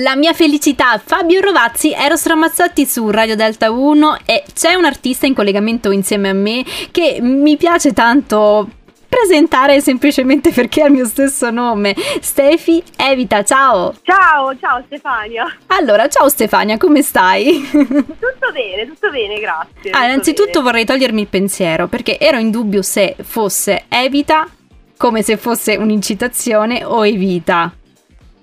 La mia felicità, Fabio Rovazzi, Eros Ramazzotti su Radio Delta 1 e c'è un artista in collegamento insieme a me che mi piace tanto presentare semplicemente perché ha il mio stesso nome. Stefi Evita, ciao! Ciao, ciao Stefania! Allora, ciao Stefania, come stai? tutto bene, tutto bene, grazie. Ah, innanzitutto bene. vorrei togliermi il pensiero perché ero in dubbio se fosse Evita come se fosse un'incitazione o Evita.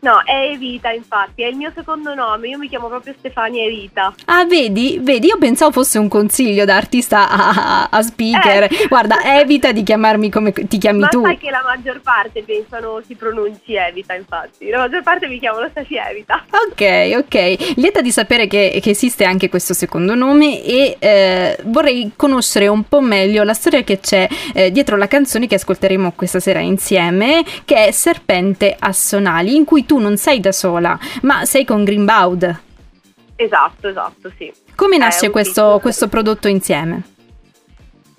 No, è Evita, infatti, è il mio secondo nome, io mi chiamo proprio Stefania Evita. Ah, vedi? Vedi, io pensavo fosse un consiglio da artista a, a speaker. Eh. Guarda, evita di chiamarmi come ti chiami Ma tu. Ma sai che la maggior parte pensano si pronunci Evita, infatti. La maggior parte mi chiamano Steffi Evita. Ok, ok. Lieta di sapere che, che esiste anche questo secondo nome e eh, vorrei conoscere un po' meglio la storia che c'è eh, dietro la canzone che ascolteremo questa sera insieme, che è Serpente a Sonali, in cui tu tu non sei da sola, ma sei con Greenbaud. Esatto, esatto, sì. Come nasce questo, questo prodotto insieme?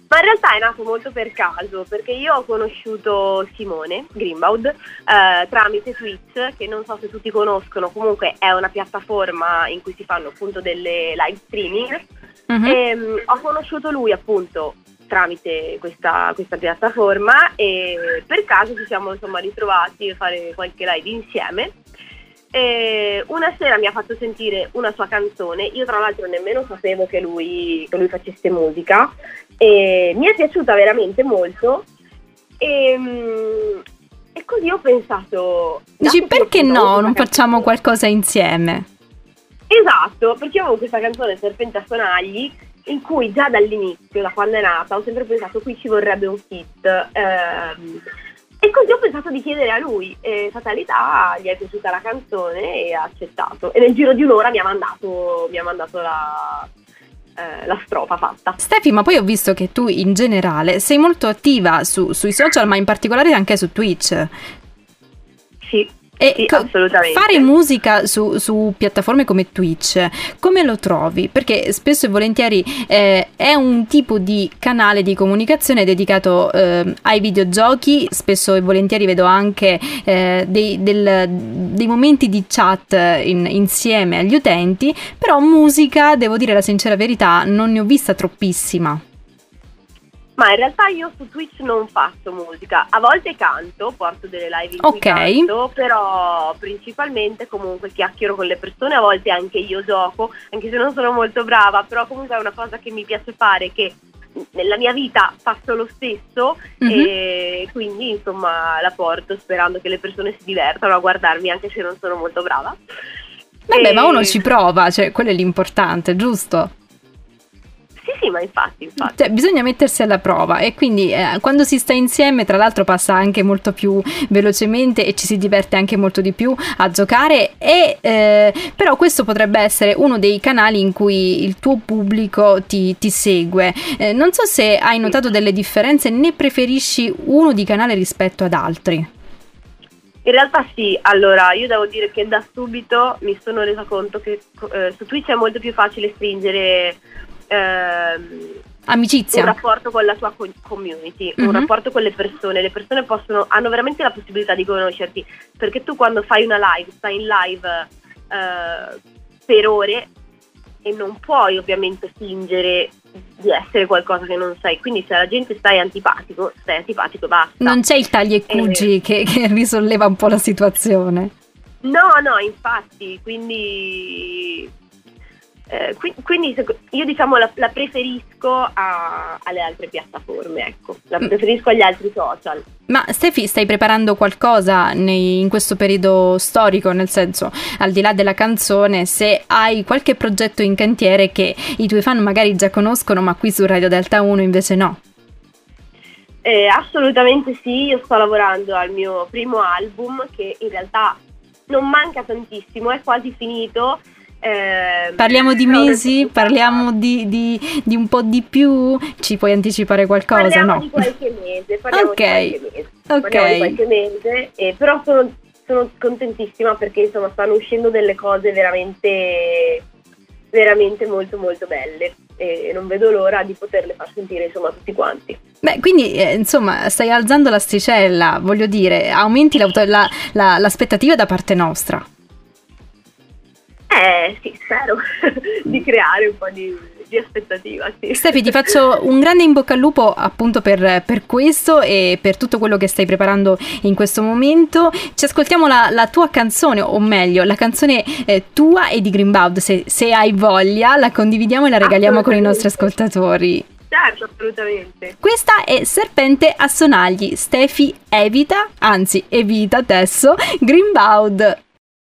Ma in realtà è nato molto per caso, perché io ho conosciuto Simone Greenbaud eh, tramite Twitch, che non so se tutti conoscono, comunque è una piattaforma in cui si fanno appunto delle live streaming. Uh-huh. E, um, ho conosciuto lui appunto tramite questa, questa, piattaforma e per caso ci siamo insomma ritrovati a fare qualche live insieme. E una sera mi ha fatto sentire una sua canzone, io tra l'altro nemmeno sapevo che lui, che lui facesse musica. E mi è piaciuta veramente molto. E, e così ho pensato... Dici perché no, non facciamo qualcosa insieme? Esatto, perché avevo questa canzone Serpente a Sonagli in cui già dall'inizio, da quando è nata, ho sempre pensato qui ci vorrebbe un kit. Ehm, e così ho pensato di chiedere a lui, e fatalità gli è piaciuta la canzone e ha accettato. E nel giro di un'ora mi ha mandato, mi ha mandato la, eh, la strofa fatta. Stefi, ma poi ho visto che tu in generale sei molto attiva su, sui social, ma in particolare anche su Twitch. Sì, e sì, co- fare musica su, su, piattaforme come Twitch, come lo trovi? Perché spesso e volentieri eh, è un tipo di canale di comunicazione dedicato eh, ai videogiochi, spesso e volentieri vedo anche eh, dei, del, dei, momenti di chat in, insieme agli utenti, però musica, devo dire la sincera verità, non ne ho vista troppissima. Ma in realtà io su Twitch non faccio musica, a volte canto, porto delle live in okay. canto, però principalmente comunque chiacchiero con le persone, a volte anche io gioco, anche se non sono molto brava, però comunque è una cosa che mi piace fare, che nella mia vita faccio lo stesso mm-hmm. e quindi insomma la porto sperando che le persone si divertano a guardarmi anche se non sono molto brava. Vabbè, e... ma uno ci prova, cioè quello è l'importante, giusto? Sì, ma infatti, infatti. Cioè, bisogna mettersi alla prova e quindi eh, quando si sta insieme, tra l'altro, passa anche molto più velocemente e ci si diverte anche molto di più a giocare. E, eh, però questo potrebbe essere uno dei canali in cui il tuo pubblico ti, ti segue. Eh, non so se hai notato delle differenze, né preferisci uno di canale rispetto ad altri. In realtà sì, allora io devo dire che da subito mi sono resa conto che eh, su Twitch è molto più facile stringere ehm, amicizia. Un rapporto con la tua community, mm-hmm. un mhm. rapporto con le persone. Le persone possono, hanno veramente la possibilità di conoscerti perché tu quando fai una live, stai in live eh, per ore e non puoi ovviamente fingere di essere qualcosa che non sei. Quindi se la gente stai antipatico, stai antipatico basta. Non c'è il tagli e cugi eh, che, che risolleva un po' la situazione. No, no, infatti, quindi eh, quindi io diciamo la, la preferisco a, alle altre piattaforme, ecco, la mm. preferisco agli altri social. Ma Stefi, stai preparando qualcosa nei, in questo periodo storico? Nel senso, al di là della canzone, se hai qualche progetto in cantiere che i tuoi fan magari già conoscono, ma qui su Radio Delta 1 invece no? Eh, assolutamente sì, io sto lavorando al mio primo album che in realtà non manca tantissimo, è quasi finito eh, parliamo di mesi, parliamo di, di, di, un po' di più, ci puoi anticipare qualcosa? Parliamo no? di qualche mese, parliamo okay. di qualche mese, okay. di qualche mese eh, però sono, sono, contentissima perché insomma stanno uscendo delle cose veramente, veramente molto molto belle e non vedo l'ora di poterle far sentire insomma a tutti quanti. Beh, quindi eh, insomma stai alzando l'asticella, voglio dire, aumenti la, l'aspettativa da parte nostra. Eh sì, spero di creare un po' di, di aspettativa. Sì. Stefi, ti faccio un grande in bocca al lupo appunto per, per, questo e per tutto quello che stai preparando in questo momento. Ci ascoltiamo la, la tua canzone, o meglio, la canzone eh, tua e di Greenbaud. Se, se hai voglia, la condividiamo e la regaliamo con i nostri ascoltatori. Certo, assolutamente. Questa è Serpente a sonagli. Stefi evita, anzi evita adesso, Greenbaud.